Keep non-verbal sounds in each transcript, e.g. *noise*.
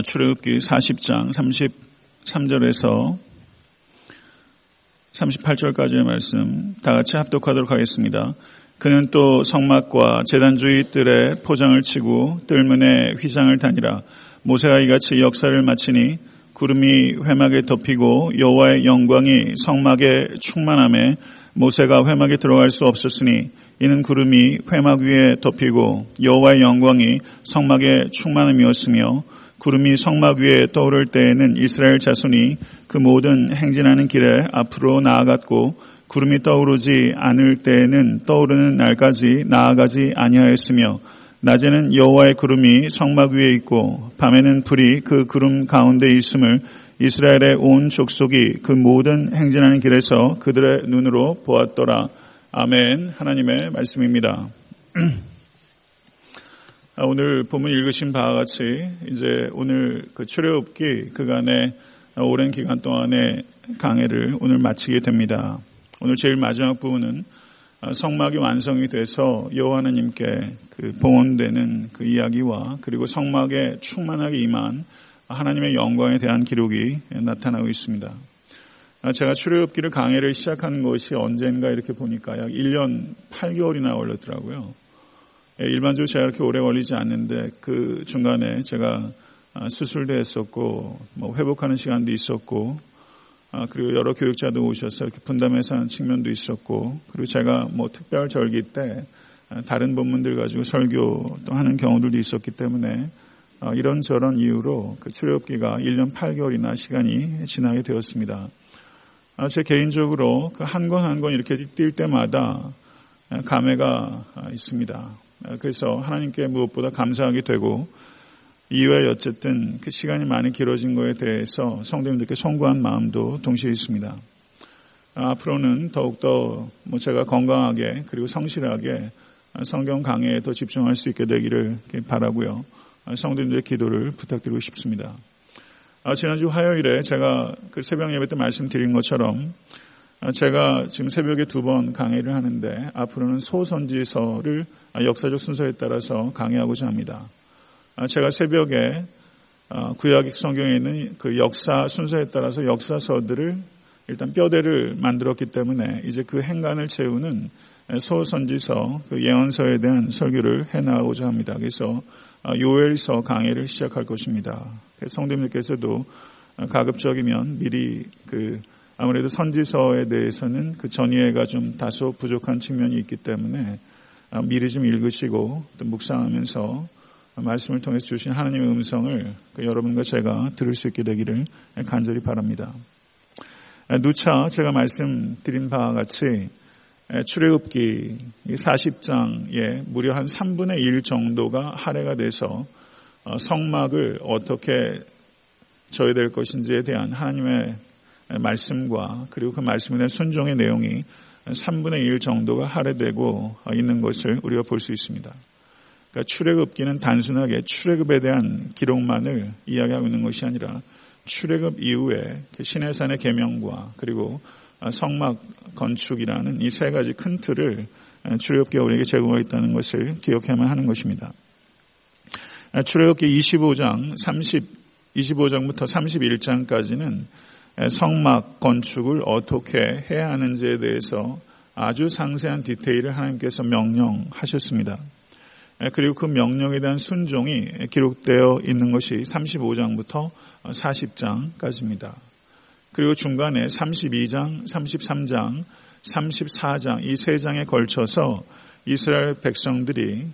출애굽기 40장 33절에서 38절까지의 말씀 다 같이 합독하도록 하겠습니다. 그는 또 성막과 재단주의 뜰에 포장을 치고 뜰문에 휘장을 다니라 모세가 이같이 역사를 마치니 구름이 회막에 덮이고 여호와의 영광이 성막에 충만함에 모세가 회막에 들어갈 수 없었으니 이는 구름이 회막 위에 덮이고 여호와의 영광이 성막에 충만함이었으며 구름이 성막 위에 떠오를 때에는 이스라엘 자손이 그 모든 행진하는 길에 앞으로 나아갔고 구름이 떠오르지 않을 때에는 떠오르는 날까지 나아가지 아니하였으며 낮에는 여호와의 구름이 성막 위에 있고 밤에는 불이 그 구름 가운데 있음을 이스라엘의 온 족속이 그 모든 행진하는 길에서 그들의 눈으로 보았더라. 아멘. 하나님의 말씀입니다. *clears throat* 아, 오늘 본문 읽으신 바와 같이 이제 오늘 그 출애굽기 그간의 오랜 기간 동안의 강해를 오늘 마치게 됩니다. 오늘 제일 마지막 부분은 아, 성막이 완성이 돼서 여호와 하나님께 그 봉헌되는 그 이야기와 그리고 성막에 충만하게 임한 하나님의 영광에 대한 기록이 나타나고 있습니다. 아, 제가 출애굽기를 강해를 시작한 것이 언젠가 이렇게 보니까 약 1년 8개월이나 걸렸더라고요. 예, 일반적으로 제가 그렇게 오래 걸리지 않는데 그 중간에 제가 아, 수술도 했었고 뭐 회복하는 시간도 있었고 아, 그리고 여러 교육자도 오셔서 이렇게 분담해서 하는 측면도 있었고, 그리고 제가 뭐 특별 절기 때 아, 다른 본문들 가지고 설교 또 하는 경우들도 있었기 때문에 아, 이런저런 이유로 그 출애굽기가 1년 8개월이나 시간이 지나게 되었습니다. 제 개인적으로 그 한 권 한 권 이렇게 뛸 때마다 감회가 있습니다. 그래서 하나님께 무엇보다 감사하게 되고 이외에 어쨌든 그 시간이 많이 길어진 거에 대해서 성도님들께 송구한 마음도 동시에 있습니다. 앞으로는 더욱더 뭐 제가 건강하게 그리고 성실하게 성경 강의에 더 집중할 수 있게 되기를 바라고요. 성도님들의 기도를 부탁드리고 싶습니다. 지난주 화요일에 제가 그 새벽 예배 때 말씀드린 것처럼 제가 지금 새벽에 두 번 강의를 하는데 앞으로는 소선지서를 역사적 순서에 따라서 강의하고자 합니다. 아, 제가 새벽에 아, 구약 성경에 있는 그 역사 순서에 따라서 역사서들을 일단 뼈대를 만들었기 때문에 이제 그 행간을 채우는 소선지서 그 예언서에 대한 설교를 해나가고자 합니다. 그래서 아, 요엘서 강의를 시작할 것입니다. 성도님들께서도 가급적이면 미리 그 아무래도 선지서에 대해서는 그 전이해가 좀 다소 부족한 측면이 있기 때문에 미리 좀 읽으시고 또 묵상하면서 말씀을 통해서 주신 하나님의 음성을 그 여러분과 제가 들을 수 있게 되기를 간절히 바랍니다. 누차 제가 말씀드린 바와 같이 출애굽기 40장에 무려 한 3분의 1 정도가 할애가 돼서 어, 성막을 어떻게 져야 될 것인지에 대한 하나님의 말씀과 그리고 그 말씀에 대한 순종의 내용이 3분의 1 정도가 할애되고 있는 것을 우리가 볼 수 있습니다. 그러니까 출애굽기는 단순하게 출애굽에 대한 기록만을 이야기하고 있는 것이 아니라 출애굽 이후에 그 시내산의 계명과 그리고 성막 건축이라는 이 세 가지 큰 틀을 출애굽기가 우리에게 제공하고 있다는 것을 기억해야만 하는 것입니다. 출애굽기 25장 30 25장부터 31장까지는 성막 건축을 어떻게 해야 하는지에 대해서 아주 상세한 디테일을 하나님께서 명령하셨습니다. 예, 그리고 그 명령에 대한 순종이 기록되어 있는 것이 35장부터 40장까지입니다. 그리고 중간에 32장, 33장, 34장 이 세 장에 걸쳐서 이스라엘 백성들이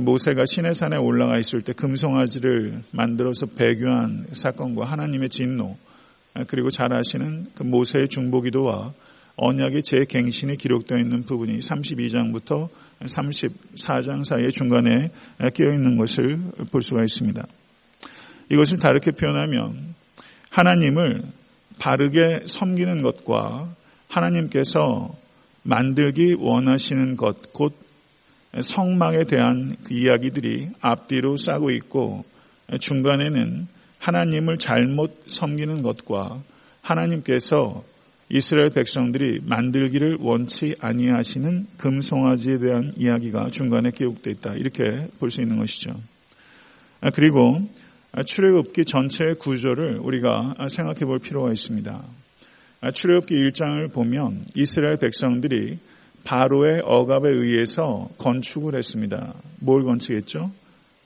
모세가 시내산에 올라가 있을 때 금송아지를 만들어서 배교한 사건과 하나님의 진노 그리고 잘 아시는 그 모세의 중보기도와 언약의 재갱신이 기록되어 있는 부분이 32장부터 34장 사이에 중간에 끼어 있는 것을 볼 수가 있습니다. 이것을 다르게 표현하면 하나님을 바르게 섬기는 것과 하나님께서 만들기 원하시는 것, 곧 성막에 대한 그 이야기들이 앞뒤로 싸고 있고 중간에는 하나님을 잘못 섬기는 것과 하나님께서 이스라엘 백성들이 만들기를 원치 아니하시는 금송아지에 대한 이야기가 중간에 기록되어 있다. 이렇게 볼 수 있는 것이죠. 아, 그리고 출애굽기 전체의 구조를 우리가 생각해 볼 필요가 있습니다. 출애굽기 1장을 보면 이스라엘 백성들이 바로의 억압에 의해서 건축을 했습니다. 뭘 건축했죠?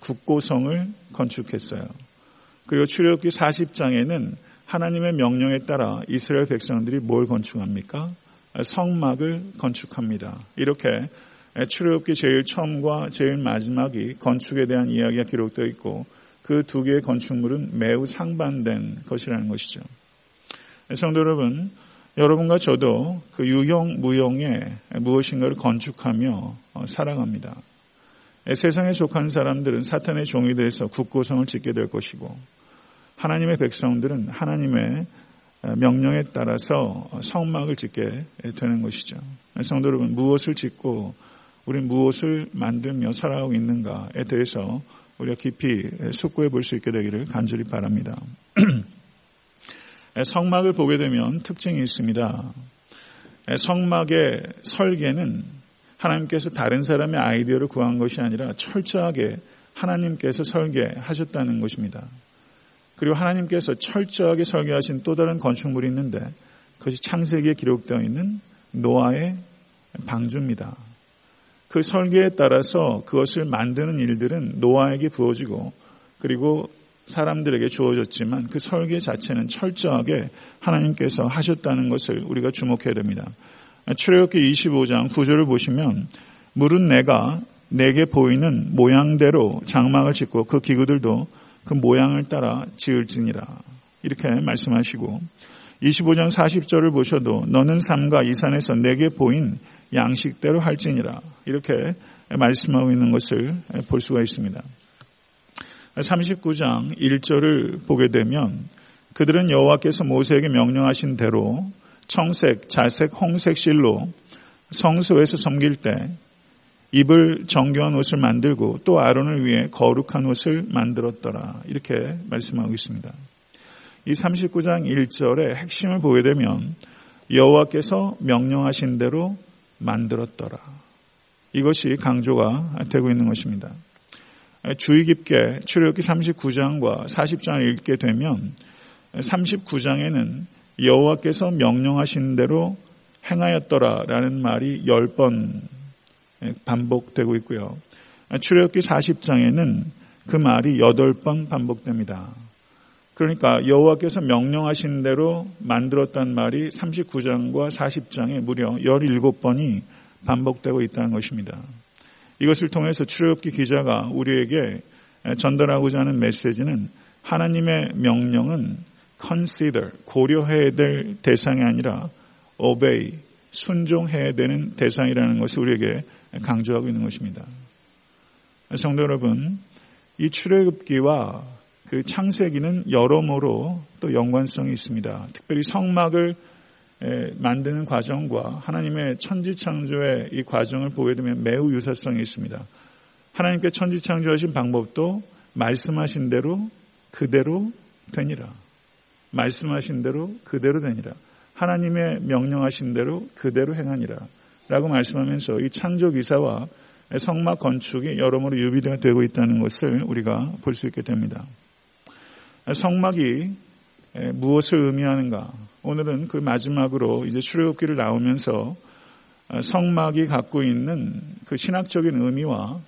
국고성을 건축했어요. 그리고 출애굽기 40장에는 하나님의 명령에 따라 이스라엘 백성들이 뭘 건축합니까? 성막을 건축합니다. 이렇게 출애굽기 제일 처음과 제일 마지막이 건축에 대한 이야기가 기록되어 있고 그 두 개의 건축물은 매우 상반된 것이라는 것이죠. 성도 여러분, 여러분과 저도 그 유형 무형에 무엇인가를 건축하며 어, 살아갑니다. 세상에 속한 사람들은 사탄의 종이 돼서 국고성을 짓게 될 것이고 하나님의 백성들은 하나님의 명령에 따라서 성막을 짓게 되는 것이죠. 성도 여러분, 무엇을 짓고 우리 무엇을 만들며 살아가고 있는가에 대해서 우리가 깊이 숙고해 볼 수 있게 되기를 간절히 바랍니다. *clears throat* 성막을 보게 되면 특징이 있습니다. 성막의 설계는 하나님께서 다른 사람의 아이디어를 구한 것이 아니라 철저하게 하나님께서 설계하셨다는 것입니다. 그리고 하나님께서 철저하게 설계하신 또 다른 건축물이 있는데 그것이 창세기에 기록되어 있는 노아의 방주입니다. 그 설계에 따라서 그것을 만드는 일들은 노아에게 부어지고 그리고 사람들에게 주어졌지만 그 설계 자체는 철저하게 하나님께서 하셨다는 것을 우리가 주목해야 됩니다. 출애굽기 25장 9절을 보시면 물은 내가 내게 보이는 모양대로 장막을 짓고 그 기구들도 그 모양을 따라 지을지니라. 이렇게 말씀하시고 25장 40절을 보셔도 너는 삼가 이 산에서 내게 보인 양식대로 할지니라. 이렇게 말씀하고 있는 것을 볼 수가 있습니다. 39장 1절을 보게 되면 그들은 여호와께서 모세에게 명령하신 대로 청색, 자색, 홍색 실로 성소에서 섬길 때 입을 정교한 옷을 만들고 또 아론을 위해 거룩한 옷을 만들었더라. 이렇게 말씀하고 있습니다. 이 39장 1절의 핵심을 보게 되면 여호와께서 명령하신 대로 만들었더라. 이것이 강조가 되고 있는 것입니다. 주의 깊게 출애굽기 39장과 40장을 읽게 되면 39장에는 여호와께서 명령하신 대로 행하였더라라는 말이 10번 반복되고 있고요. 출애굽기 40장에는 그 말이 8번 반복됩니다. 그러니까 여호와께서 명령하신 대로 만들었단 말이 39장과 40장에 무려 17번이 반복되고 있다는 것입니다. 이것을 통해서 출애굽기 기자가 우리에게 전달하고자 하는 메시지는 하나님의 명령은 consider 고려해야 될 대상이 아니라 obey 순종해야 되는 대상이라는 것을 우리에게 강조하고 있는 것입니다. 성도 여러분, 이 출애굽기와 그 창세기는 여러모로 또 연관성이 있습니다. 특별히 성막을 만드는 과정과 하나님의 천지창조의 이 과정을 보게 되면 매우 유사성이 있습니다. 하나님께 천지창조하신 방법도 말씀하신 대로 그대로 되니라. 말씀하신 대로 그대로 되니라. 하나님의 명령하신 대로 그대로 행하니라. 라고 말씀하면서 이 창조 기사와 성막 건축이 여러모로 유비가 되고 있다는 것을 우리가 볼 수 있게 됩니다. 성막이 무엇을 의미하는가? 오늘은 그 마지막으로 이제 출애굽기를 나오면서 성막이 갖고 있는 그 신학적인 의미와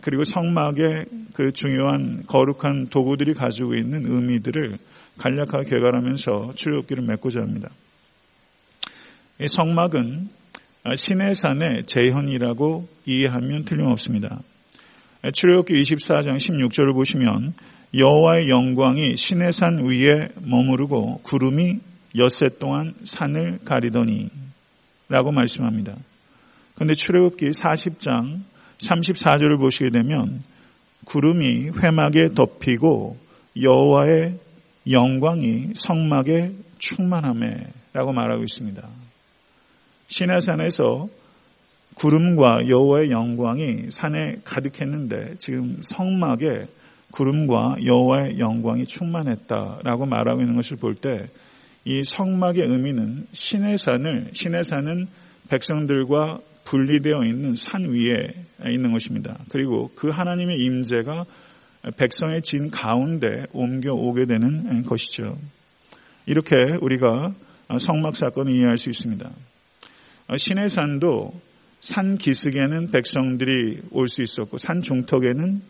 그리고 성막의 그 중요한 거룩한 도구들이 가지고 있는 의미들을 간략하게 개괄하면서 출애굽기를 맺고자 합니다. 이 성막은 신의 산의 재현이라고 이해하면 틀림없습니다. 출애굽기 24장 16절을 보시면 여호와의 영광이 신의 산 위에 머무르고 구름이 엿새 동안 산을 가리더니 라고 말씀합니다. 그런데 출애굽기 40장 34절을 보시게 되면 구름이 회막에 덮이고 여호와의 영광이 성막에 충만함에 라고 말하고 있습니다. 시내산에서 구름과 여호와의 영광이 산에 가득했는데 지금 성막에 구름과 여호와의 영광이 충만했다라고 말하고 있는 것을 볼 때 이 성막의 의미는 신의 산을 신의 산은 백성들과 분리되어 있는 산 위에 있는 것입니다. 그리고 그 하나님의 임재가 백성의 진 가운데 옮겨오게 되는 것이죠. 이렇게 우리가 성막 사건을 이해할 수 있습니다. 신의 산도 산 기슭에는 백성들이 올 수 있었고 산 중턱에는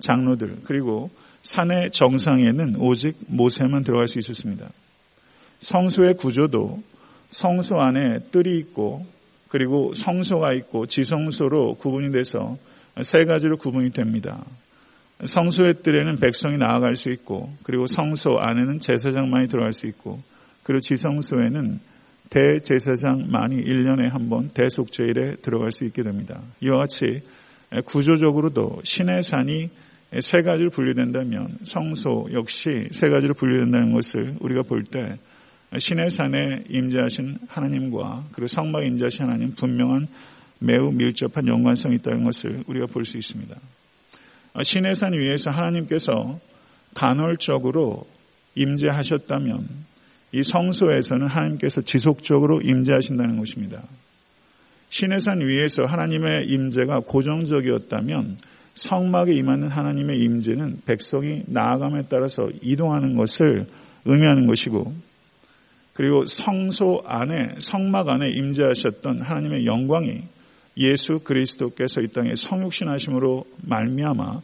장로들 그리고 산의 정상에는 오직 모세만 들어갈 수 있었습니다. 성소의 구조도 성소 안에 뜰이 있고 그리고 성소가 있고 지성소로 구분이 돼서 세 가지로 구분이 됩니다. 성소의 뜰에는 백성이 나아갈 수 있고 그리고 성소 안에는 제사장만이 들어갈 수 있고 그리고 지성소에는 대제사장만이 1년에 한 번 대속제일에 들어갈 수 있게 됩니다. 이와 같이 구조적으로도 신의 산이 세 가지로 분류된다면 성소 역시 세 가지로 분류된다는 것을 우리가 볼 때 신의 산에 임재하신 하나님과 그리고 성막에 임재하신 하나님 분명한 매우 밀접한 연관성이 있다는 것을 우리가 볼 수 있습니다. 신의 산 위에서 하나님께서 간헐적으로 임재하셨다면 이 성소에서는 하나님께서 지속적으로 임재하신다는 것입니다. 신의 산 위에서 하나님의 임재가 고정적이었다면 성막에 임하는 하나님의 임재는 백성이 나아감에 따라서 이동하는 것을 의미하는 것이고 그리고 성소 안에 성막 안에 임재하셨던 하나님의 영광이 예수 그리스도께서 이 땅에 성육신하심으로 말미암아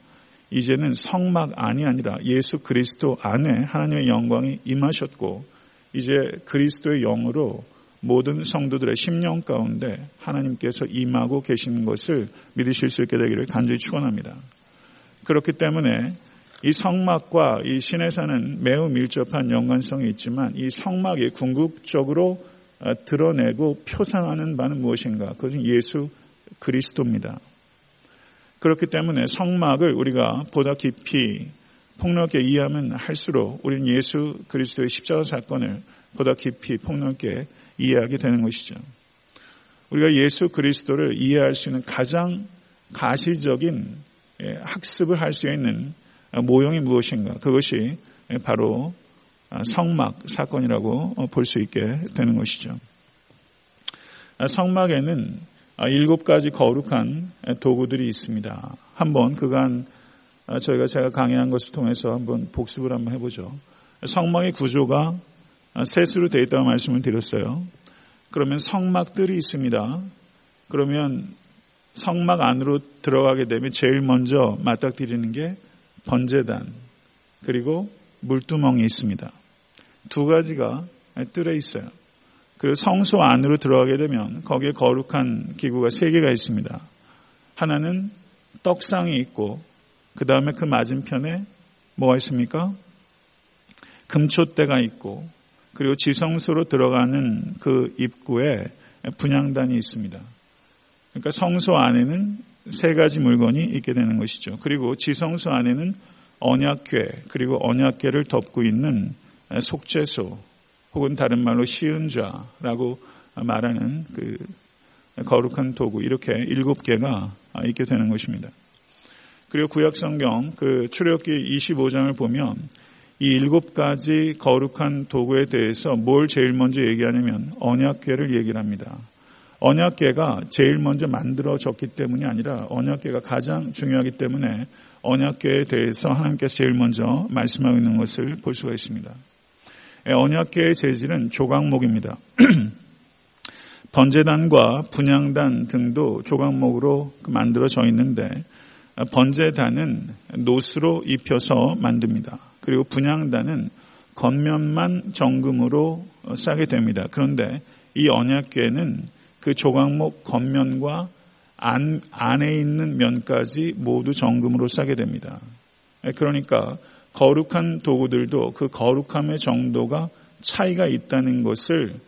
이제는 성막 안이 아니라 예수 그리스도 안에 하나님의 영광이 임하셨고 이제 그리스도의 영으로 모든 성도들의 심령 가운데 하나님께서 임하고 계신 것을 믿으실 수 있게 되기를 간절히 축원합니다. 그렇기 때문에 이 성막과 이 신의 산은 매우 밀접한 연관성이 있지만 이 성막이 궁극적으로 드러내고 표상하는 바는 무엇인가? 그것은 예수 그리스도입니다. 그렇기 때문에 성막을 우리가 보다 깊이 폭넓게 이해하면 할수록 우리는 예수 그리스도의 십자가 사건을 보다 깊이 폭넓게 이해하게 되는 것이죠. 우리가 예수 그리스도를 이해할 수 있는 가장 가시적인 예, 학습을 할 수 있는 모형이 무엇인가? 그것이 바로 성막 사건이라고 볼 수 있게 되는 것이죠. 성막에는 일곱 가지 거룩한 도구들이 있습니다. 한번 그간 저희가 제가 강의한 것을 통해서 한번 복습을 한번 해보죠. 성막의 구조가 셋으로 되어 있다고 말씀을 드렸어요. 그러면 성막들이 있습니다. 그러면 성막 안으로 들어가게 되면 제일 먼저 맞닥뜨리는 게 번제단 그리고 물두멍이 있습니다. 두 가지가 뜰에 있어요. 그 성소 안으로 들어가게 되면 거기에 거룩한 기구가 세 개가 있습니다. 하나는 떡상이 있고 그 다음에 그 맞은편에 뭐가 있습니까? 금초대가 있고 그리고 지성소로 들어가는 그 입구에 분양단이 있습니다. 그러니까 성소 안에는 세 가지 물건이 있게 되는 것이죠. 그리고 지성소 안에는 언약궤 그리고 언약궤를 덮고 있는 속죄소 혹은 다른 말로 시은좌라고 말하는 그 거룩한 도구 이렇게 일곱 개가 있게 되는 것입니다. 그리고 구약 성경 그 출애굽기 25장을 보면 이 일곱 가지 거룩한 도구에 대해서 뭘 제일 먼저 얘기하냐면 언약궤를 얘기를 합니다. 언약궤가 제일 먼저 만들어졌기 때문이 아니라 언약궤가 가장 중요하기 때문에 언약궤에 대해서 하나님께서 제일 먼저 말씀하고 있는 것을 볼 수가 있습니다. 예, 언약궤의 재질은 조각목입니다. *clears throat* 번제단과 분양단 등도 조각목으로 만들어져 있는데 번제단은 노스로 입혀서 만듭니다. 그리고 분양단은 겉면만 정금으로 싸게 됩니다. 그런데 이 언약궤는 그 조각목 겉면과 안, 안에 있는 면까지 모두 정금으로 싸게 됩니다. 그러니까 거룩한 도구들도 그 거룩함의 정도가 차이가 있다는 것을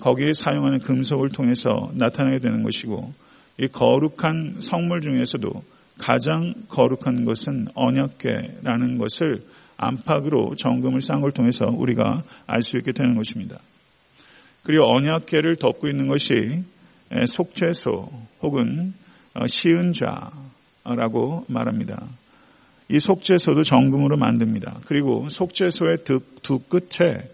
거기에 사용하는 금속을 통해서 나타나게 되는 것이고 이 거룩한 성물 중에서도 가장 거룩한 것은 언약궤라는 것을 안팎으로 정금을 싼 걸 통해서 우리가 알 수 있게 되는 것입니다. 그리고 언약궤를 덮고 있는 것이 속죄소 혹은 어, 시은좌라고 말합니다. 이 속죄소도 정금으로 만듭니다. 그리고 속죄소의 두 끝에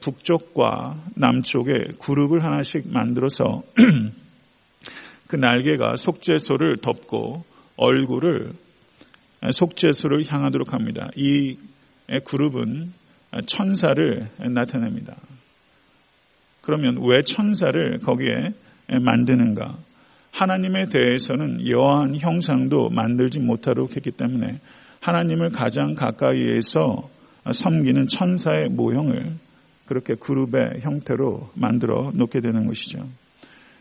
북쪽과 남쪽에 그룹을 하나씩 만들어서 *clears throat* 그 날개가 속죄소를 덮고 얼굴을 속죄소를 향하도록 합니다. 이 그룹은 천사를 나타냅니다. 그러면 왜 천사를 거기에 만드는가? 하나님에 대해서는 여한 형상도 만들지 못하도록 했기 때문에 하나님을 가장 가까이에서 섬기는 천사의 모형을 그렇게 그룹의 형태로 만들어 놓게 되는 것이죠.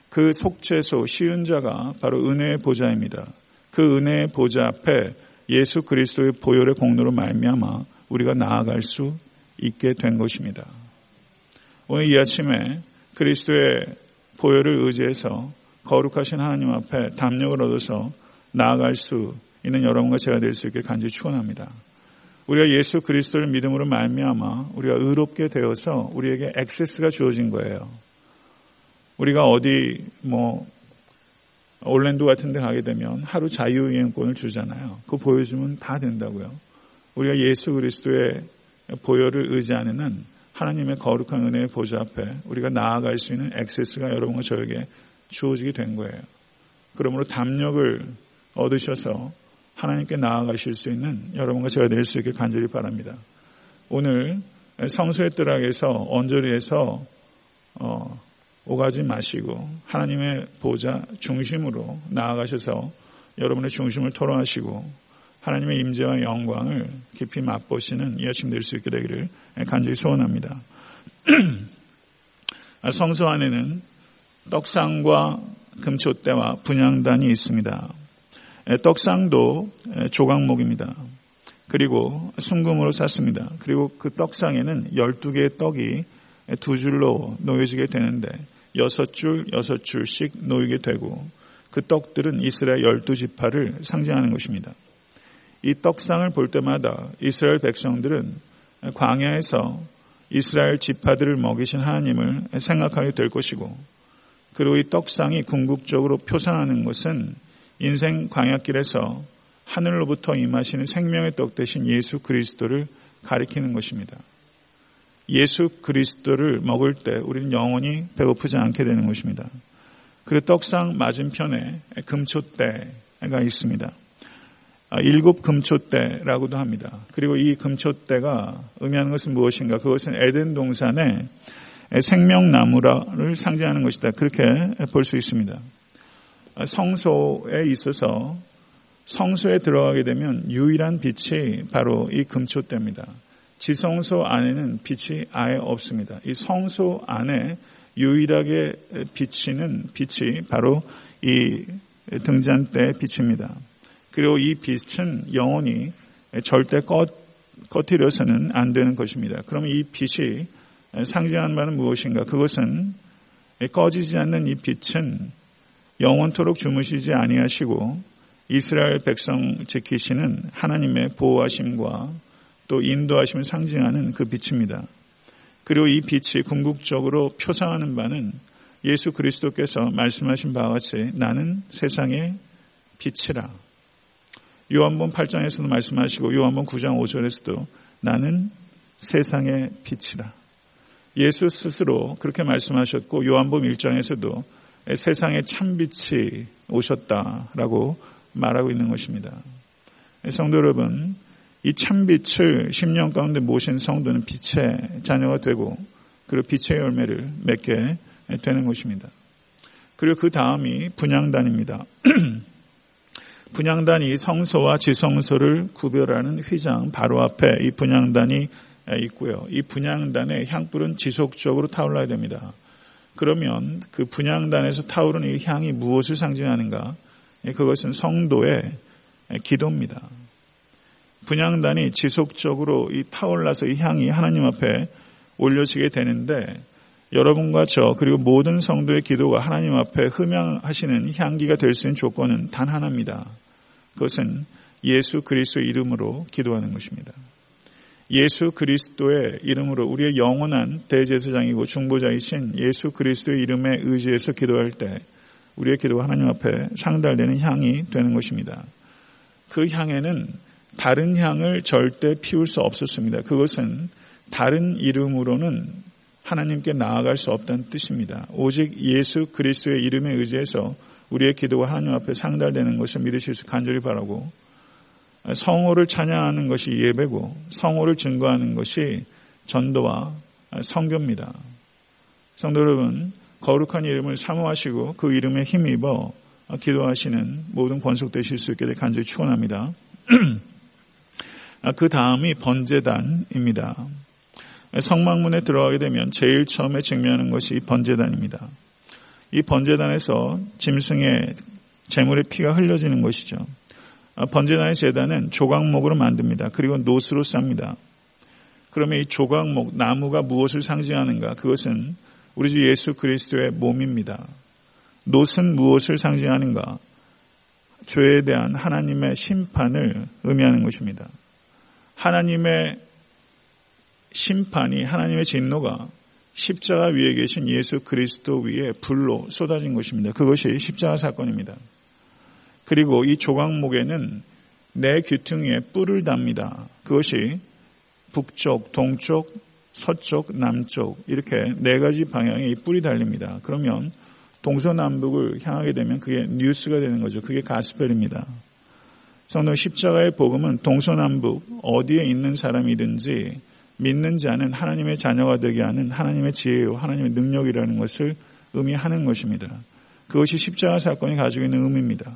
그 속죄소 쉬운 자가 바로 은혜의 보좌입니다. 그 은혜의 보좌 앞에 예수 그리스도의 보혈의 공로로 말미암아 우리가 나아갈 수 있게 된 것입니다. 오늘 이 아침에 그리스도의 보혈을 의지해서 거룩하신 하나님 앞에 담력을 얻어서 나아갈 수 있는 여러분과 제가 될 수 있게 간절히 축원합니다. 우리가 예수 그리스도를 믿음으로 말미암아 우리가 의롭게 되어서 우리에게 액세스가 주어진 거예요. 우리가 어디 뭐 올랜도 같은 데 가게 되면 하루 자유여행권을 주잖아요. 그거 보여주면 다 된다고요. 우리가 예수 그리스도의 보혈을 의지하는 한 하나님의 거룩한 은혜의 보좌 앞에 우리가 나아갈 수 있는 액세스가 여러분과 저에게 주어지게 된 거예요. 그러므로 담력을 얻으셔서 하나님께 나아가실 수 있는 여러분과 제가 될 수 있게 간절히 바랍니다. 오늘 성소의 뜰락에서 언저리에서 어, 오가지 마시고 하나님의 보좌 중심으로 나아가셔서 여러분의 중심을 토론하시고 하나님의 임재와 영광을 깊이 맛보시는 이 아침 될 수 있게 되기를 간절히 소원합니다. *clears throat* 성소 안에는 떡상과 금초대와 분양단이 있습니다. 떡상도 조각목입니다. 그리고 순금으로 쌌습니다. 그리고 그 떡상에는 12개의 떡이 두 줄로 놓여지게 되는데 여섯 줄, 여섯 줄씩 놓이게 되고 그 떡들은 이스라엘 열두 지파를 상징하는 것입니다. 이 떡상을 볼 때마다 이스라엘 백성들은 광야에서 이스라엘 지파들을 먹이신 하나님을 생각하게 될 것이고 그리고 이 떡상이 궁극적으로 표상하는 것은 인생 광야길에서 하늘로부터 임하시는 생명의 떡 대신 예수 그리스도를 가리키는 것입니다. 예수 그리스도를 먹을 때 우리는 영원히 배고프지 않게 되는 것입니다. 그리고 떡상 맞은편에 금초대가 있습니다. 아, 일곱 금초대라고도 합니다. 그리고 이 금초대가 의미하는 것은 무엇인가? 그것은 에덴 동산의 생명나무를 상징하는 것이다. 그렇게 볼 수 있습니다. 아, 성소에 있어서 성소에 들어가게 되면 유일한 빛이 바로 이 금초대입니다. 지성소 안에는 빛이 아예 없습니다. 이 성소 안에 유일하게 비치는 빛이 바로 이 등잔대의 빛입니다. 그리고 이 빛은 영원히 절대 꺼, 꺼뜨려서는 안 되는 것입니다. 그러면 이 빛이 상징하는 바는 무엇인가? 그것은 꺼지지 않는 이 빛은 영원토록 주무시지 아니하시고 이스라엘 백성 지키시는 하나님의 보호하심과 또 인도하심을 상징하는 그 빛입니다. 그리고 이 빛이 궁극적으로 표상하는 바는 예수 그리스도께서 말씀하신 바와 같이 나는 세상의 빛이라. 요한본 8장에서도 말씀하시고 요한본 9장 5절에서도 나는 세상의 빛이라. 예수 스스로 그렇게 말씀하셨고 요한본 1장에서도 세상의 참빛이 오셨다라고 말하고 있는 것입니다. 성도 여러분, 이 참빛을 10년 가운데 모신 성도는 빛의 자녀가 되고 그리고 빛의 열매를 맺게 되는 것입니다. 그리고 그 다음이 분양단입니다. *clears throat* 분양단이 성소와 지성소를 구별하는 휘장 바로 앞에 이 분양단이 있고요. 이 분양단의 향불은 지속적으로 타올라야 됩니다. 그러면 그 분양단에서 타오르는 이 향이 무엇을 상징하는가? 그것은 성도의 기도입니다. 분양단이 지속적으로 이 타올라서 이 향이 하나님 앞에 올려지게 되는데 여러분과 저 그리고 모든 성도의 기도가 하나님 앞에 흠양하시는 향기가 될 수 있는 조건은 단 하나입니다. 그것은 예수 그리스도의 이름으로 기도하는 것입니다. 예수 그리스도의 이름으로 우리의 영원한 대제사장이고 중보자이신 예수 그리스도의 이름에 의지해서 기도할 때 우리의 기도가 하나님 앞에 상달되는 향이 되는 것입니다. 그 향에는 다른 향을 절대 피울 수 없었습니다. 그것은 다른 이름으로는 하나님께 나아갈 수 없다는 뜻입니다. 오직 예수 그리스도의 이름에 의지해서 우리의 기도가 하나님 앞에 상달되는 것을 믿으실 수 간절히 바라고 성호를 찬양하는 것이 예배고 성호를 증거하는 것이 전도와 성교입니다. 성도 여러분, 거룩한 이름을 사모하시고 그 이름에 힘입어 기도하시는 모든 권속되실 수 있게 간절히 축원합니다. *clears throat* 그 다음이 번제단입니다. 성막문에 들어가게 되면 제일 처음에 증명하는 것이 번제단입니다. 이 번제단에서 짐승의 재물의 피가 흘려지는 것이죠. 번제단의 제단은 조각목으로 만듭니다. 그리고 노스로 쌉니다. 그러면 이 조각목, 나무가 무엇을 상징하는가? 그것은 우리 주 예수 그리스도의 몸입니다. 노은 무엇을 상징하는가? 죄에 대한 하나님의 심판을 의미하는 것입니다. 하나님의 심판이 하나님의 진노가 십자가 위에 계신 예수 그리스도 위에 불로 쏟아진 것입니다. 그것이 십자가 사건입니다. 그리고 이 조각목에는 내 귀퉁이에 뿔을 답니다. 그것이 북쪽, 동쪽, 서쪽, 남쪽 이렇게 네 가지 방향에 이 뿔이 달립니다. 그러면 동서남북을 향하게 되면 그게 뉴스가 되는 거죠. 그게 가스펠입니다. 성도 십자가의 복음은 동서남북 어디에 있는 사람이든지 믿는 자는 하나님의 자녀가 되게 하는 하나님의 지혜요 하나님의 능력이라는 것을 의미하는 것입니다. 그것이 십자가 사건이 가지고 있는 의미입니다.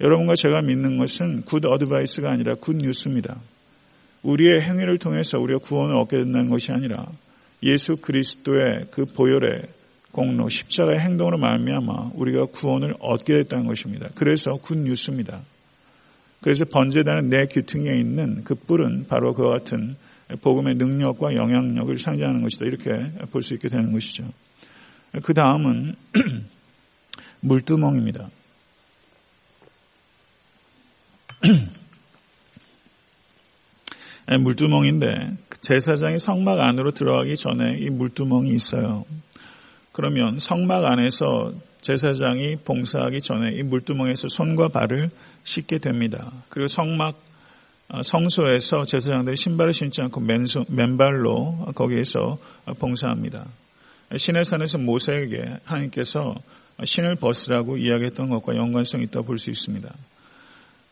여러분과 제가 믿는 것은 good advice가 아니라 good news입니다. 우리의 행위를 통해서 우리가 구원을 얻게 된다는 것이 아니라 예수 그리스도의 그 보혈의 공로 십자가의 행동으로 말미암아 우리가 구원을 얻게 됐다는 것입니다. 그래서 good news입니다. 그래서 번제단은 네 귀퉁이에 있는 그 뿔은 바로 그와 같은 복음의 능력과 영향력을 상징하는 것이다. 이렇게 볼 수 있게 되는 것이죠. 그 다음은 *clears throat* 물두멍입니다. *clears throat* 물두멍인데 제사장이 성막 안으로 들어가기 전에 이 물두멍이 있어요. 그러면 성막 안에서 제사장이 봉사하기 전에 이 물두멍에서 손과 발을 씻게 됩니다. 그리고 성막 어, 성소에서 제사장들이 신발을 신지 않고 맨소, 맨발로 거기에서 봉사합니다. 신의 산에서 모세에게 하나님께서 신을 벗으라고 이야기했던 것과 연관성이 있다고 볼 수 있습니다.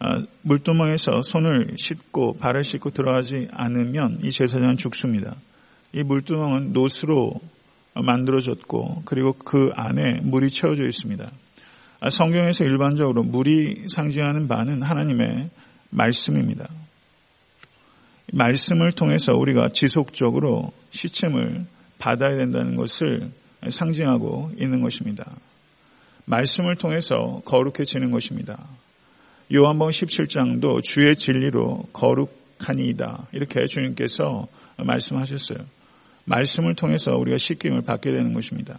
아, 물두멍에서 손을 씻고 발을 씻고 들어가지 않으면 이 제사장은 죽습니다. 이 물두멍은 노스로 만들어졌고 그리고 그 안에 물이 채워져 있습니다. 아, 성경에서 일반적으로 물이 상징하는 바는 하나님의 말씀입니다. 말씀을 통해서 우리가 지속적으로 시침을 받아야 된다는 것을 상징하고 있는 것입니다. 말씀을 통해서 거룩해지는 것입니다. 요한복음 17장도 주의 진리로 거룩하니이다. 이렇게 주님께서 말씀하셨어요. 말씀을 통해서 우리가 씻김을 받게 되는 것입니다.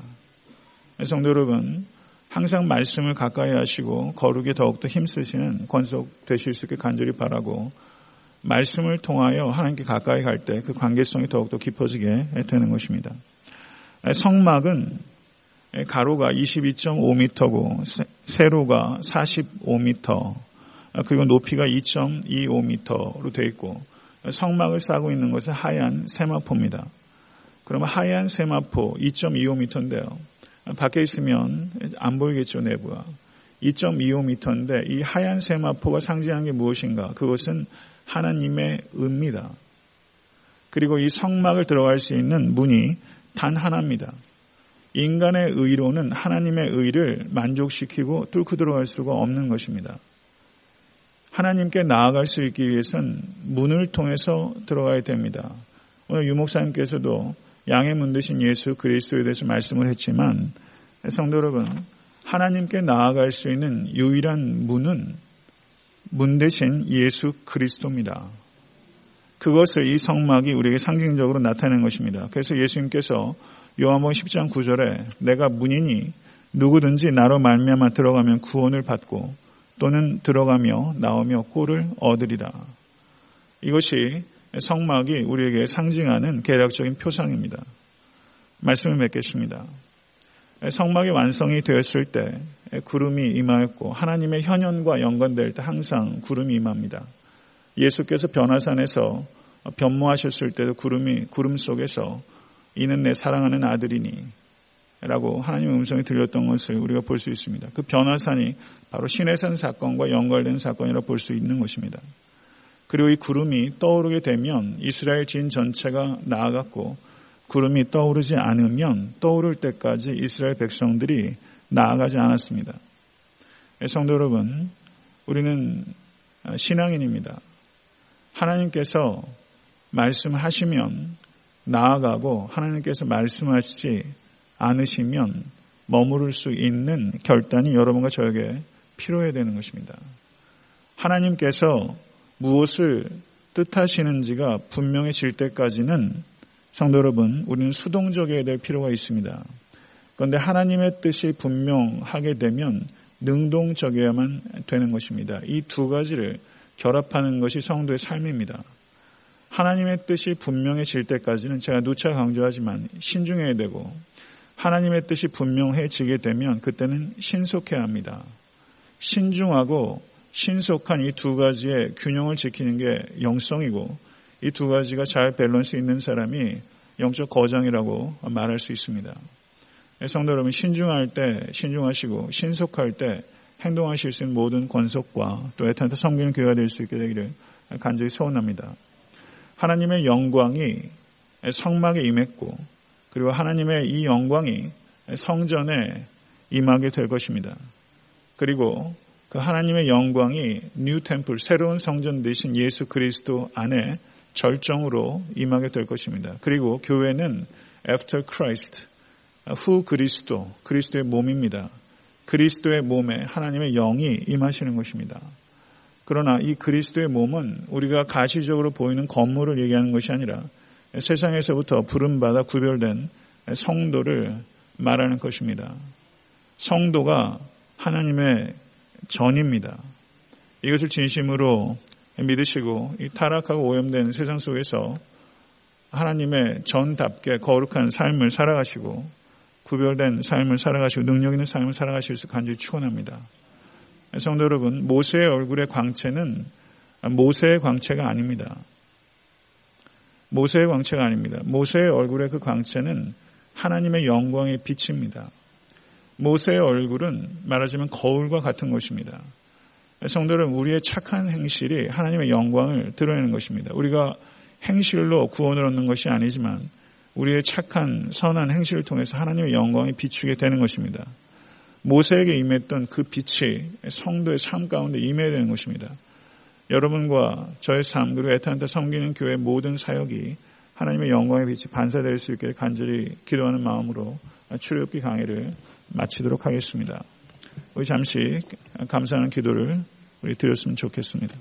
성도 여러분, 항상 말씀을 가까이 하시고 거룩에 더욱더 힘쓰시는 권속 되실 수 있게 간절히 바라고 말씀을 통하여 하나님께 가까이 갈 때 그 관계성이 더욱더 깊어지게 되는 것입니다. 성막은 가로가 22.5m고 세로가 45m 그리고 높이가 2.25m로 되어 있고 성막을 싸고 있는 것은 하얀 세마포입니다. 그러면 하얀 세마포 2.25m인데요. 밖에 있으면 안 보이겠죠, 내부가. 2.25m인데 이 하얀 세마포가 상징하는 게 무엇인가? 그것은 하나님의 의입니다. 그리고 이 성막을 들어갈 수 있는 문이 단 하나입니다. 인간의 의로는 하나님의 의를 만족시키고 뚫고 들어갈 수가 없는 것입니다. 하나님께 나아갈 수 있기 위해선 문을 통해서 들어가야 됩니다. 오늘 유목사님께서도 양의 문 대신 예수 그리스도에 대해서 말씀을 했지만 성도 여러분 하나님께 나아갈 수 있는 유일한 문은 문 대신 예수 그리스도입니다. 그것을 이 성막이 우리에게 상징적으로 나타내는 것입니다. 그래서 예수님께서 요한복음 10장 9절에 내가 문이니 누구든지 나로 말미암아 들어가면 구원을 받고 또는 들어가며 나오며 꼴을 얻으리라. 이것이 성막이 우리에게 상징하는 계략적인 표상입니다. 말씀을 맺겠습니다. 성막이 완성이 되었을 때 구름이 임하였고 하나님의 현현과 연관될 때 항상 구름이 임합니다. 예수께서 변화산에서 변모하셨을 때도 구름이 구름 속에서 이는 내 사랑하는 아들이니 라고 하나님의 음성이 들렸던 것을 우리가 볼 수 있습니다. 그 변화산이 바로 신해산 사건과 연관된 사건이라 볼 수 있는 것입니다. 그리고 이 구름이 떠오르게 되면 이스라엘 진 전체가 나아갔고 구름이 떠오르지 않으면 떠오를 때까지 이스라엘 백성들이 나아가지 않았습니다. 성도 여러분, 우리는 신앙인입니다. 하나님께서 말씀하시면 나아가고 하나님께서 말씀하시지 않으시면 머무를 수 있는 결단이 여러분과 저에게 필요해야 되는 것입니다. 하나님께서 무엇을 뜻하시는지가 분명해질 때까지는 성도 여러분, 우리는 수동적이어야 될 필요가 있습니다. 그런데 하나님의 뜻이 분명하게 되면 능동적이어야만 되는 것입니다. 이 두 가지를 결합하는 것이 성도의 삶입니다. 하나님의 뜻이 분명해질 때까지는 제가 누차 강조하지만 신중해야 되고 하나님의 뜻이 분명해지게 되면 그때는 신속해야 합니다. 신중하고 신속한 이 두 가지의 균형을 지키는 게 영성이고 이 두 가지가 잘 밸런스 있는 사람이 영적 거장이라고 말할 수 있습니다. 성도 여러분 신중할 때 신중하시고 신속할 때 행동하실 수 있는 모든 권속과 또 애타한테 섬기는 교회가 될 수 있게 되기를 간절히 소원합니다. 하나님의 영광이 성막에 임했고 그리고 하나님의 이 영광이 성전에 임하게 될 것입니다. 그리고 그 하나님의 영광이 new temple 새로운 성전 되신 예수 그리스도 안에 절정으로 임하게 될 것입니다. 그리고 교회는 after Christ 후 그리스도 그리스도의 몸입니다. 그리스도의 몸에 하나님의 영이 임하시는 것입니다. 그러나 이 그리스도의 몸은 우리가 가시적으로 보이는 건물을 얘기하는 것이 아니라 세상에서부터 부름받아 구별된 성도를 말하는 것입니다. 성도가 하나님의 전입니다. 이것을 진심으로 믿으시고 이 타락하고 오염된 세상 속에서 하나님의 전답게 거룩한 삶을 살아가시고 구별된 삶을 살아가시고 능력 있는 삶을 살아가실 수 간절히 축원합니다. 성도 여러분, 모세의 얼굴의 광채는 모세의 광채가 아닙니다. 모세의 광채가 아닙니다. 모세의 얼굴의 그 광채는 하나님의 영광의 빛입니다. 모세의 얼굴은 말하자면 거울과 같은 것입니다. 성도는 우리의 착한 행실이 하나님의 영광을 드러내는 것입니다. 우리가 행실로 구원을 얻는 것이 아니지만 우리의 착한 선한 행실을 통해서 하나님의 영광이 비추게 되는 것입니다. 모세에게 임했던 그 빛이 성도의 삶 가운데 임해야 되는 것입니다. 여러분과 저의 삶 그리고 에탄타 섬기는 교회 모든 사역이 하나님의 영광의 빛이 반사될 수 있게 간절히 기도하는 마음으로 출애굽기 강의를 마치도록 하겠습니다. 우리 잠시 감사하는 기도를 우리 드렸으면 좋겠습니다.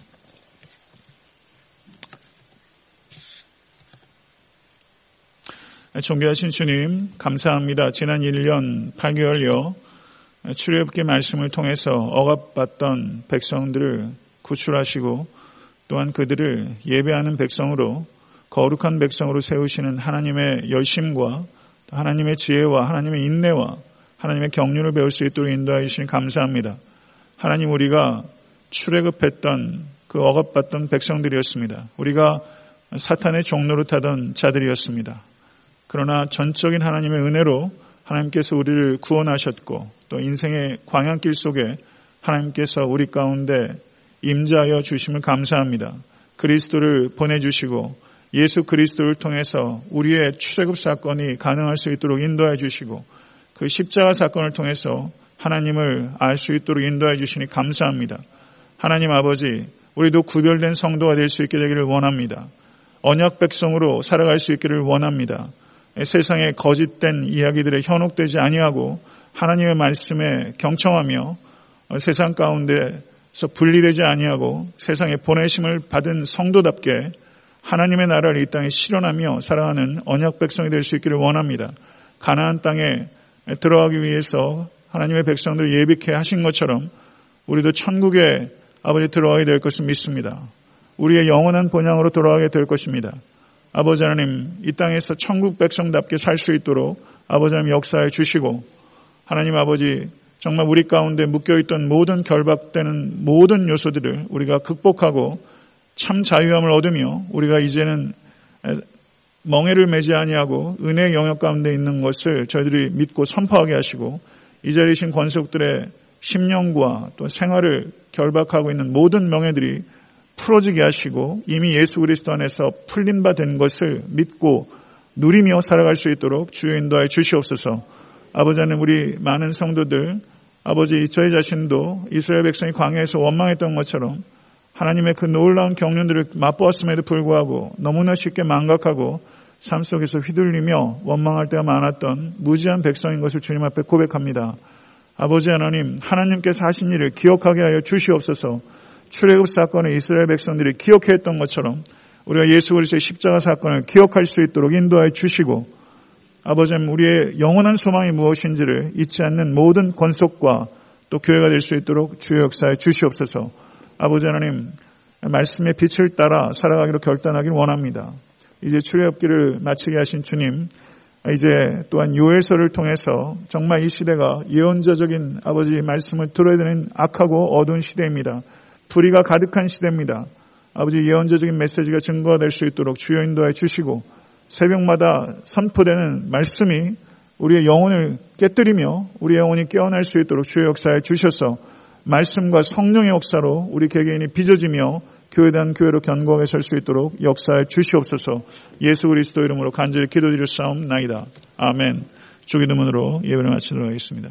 존귀하신 주님, 감사합니다. 지난 1년 8개월여 출애굽기 말씀을 통해서 억압받던 백성들을 구출하시고 또한 그들을 예배하는 백성으로 거룩한 백성으로 세우시는 하나님의 열심과 하나님의 지혜와 하나님의 인내와 하나님의 경륜을 배울 수 있도록 인도하여 주시니 감사합니다. 하나님 우리가 출애굽했던 그 억압받던 백성들이었습니다. 우리가 사탄의 종로를 타던 자들이었습니다. 그러나 전적인 하나님의 은혜로 하나님께서 우리를 구원하셨고 또 인생의 광양길 속에 하나님께서 우리 가운데 임자하여 주심을 감사합니다. 그리스도를 보내주시고 예수 그리스도를 통해서 우리의 출애굽 사건이 가능할 수 있도록 인도해 주시고 그 십자가 사건을 통해서 하나님을 알 수 있도록 인도해 주시니 감사합니다. 하나님 아버지, 우리도 구별된 성도가 될 수 있게 되기를 원합니다. 언약 백성으로 살아갈 수 있기를 원합니다. 세상의 거짓된 이야기들에 현혹되지 아니하고 하나님의 말씀에 경청하며 세상 가운데서 분리되지 아니하고 세상에 보내심을 받은 성도답게 하나님의 나라를 이 땅에 실현하며 살아가는 언약 백성이 될 수 있기를 원합니다. 가나안 땅에 들어가기 위해서 하나님의 백성들 예비케 하신 것처럼 우리도 천국에 아버지 들어가게 될 것을 믿습니다. 우리의 영원한 본향으로 돌아가게 될 것입니다. 아버지 하나님 이 땅에서 천국 백성답게 살 수 있도록 아버지 하나님 역사해 주시고 하나님 아버지 정말 우리 가운데 묶여있던 모든 결박되는 모든 요소들을 우리가 극복하고 참 자유함을 얻으며 우리가 이제는 멍해를 매지 아니하고 은혜의 영역 가운데 있는 것을 저희들이 믿고 선포하게 하시고 이 자리신 권속들의 심령과 또 생활을 결박하고 있는 모든 명예들이 풀어지게 하시고 이미 예수 그리스도 안에서 풀린 바 된 것을 믿고 누리며 살아갈 수 있도록 주여 인도하여 주시옵소서. 아버지 하나님 우리 많은 성도들 아버지 저희 자신도 이스라엘 백성이 광야에서 원망했던 것처럼 하나님의 그 놀라운 경륜들을 맛보았음에도 불구하고 너무나 쉽게 망각하고 삶 속에서 휘둘리며 원망할 때가 많았던 무지한 백성인 것을 주님 앞에 고백합니다. 아버지 하나님, 하나님께서 하신 일을 기억하게 하여 주시옵소서 출애굽 사건을 이스라엘 백성들이 기억했던 것처럼 우리가 예수 그리스도의 십자가 사건을 기억할 수 있도록 인도하여 주시고 아버지 님 우리의 영원한 소망이 무엇인지를 잊지 않는 모든 권속과 또 교회가 될 수 있도록 주의 역사에 주시옵소서. 아버지 하나님 말씀의 빛을 따라 살아가기로 결단하기를 원합니다. 이제 출애굽기를 마치게 하신 주님 이제 또한 요엘서를 통해서 정말 이 시대가 예언자적인 아버지 말씀을 들어야 되는 악하고 어두운 시대입니다. 불의가 가득한 시대입니다. 아버지 예언자적인 메시지가 증거가 될 수 있도록 주여 인도해 주시고 새벽마다 선포되는 말씀이 우리의 영혼을 깨뜨리며 우리의 영혼이 깨어날 수 있도록 주의 역사에 주셔서 말씀과 성령의 역사로 우리 개개인이 빚어지며 교회에 대한 교회로 견고하게 설 수 있도록 역사에 주시옵소서 예수 그리스도 이름으로 간절히 기도드릴 싸움 나이다. 아멘. 주기도문으로 예배를 마치도록 하겠습니다.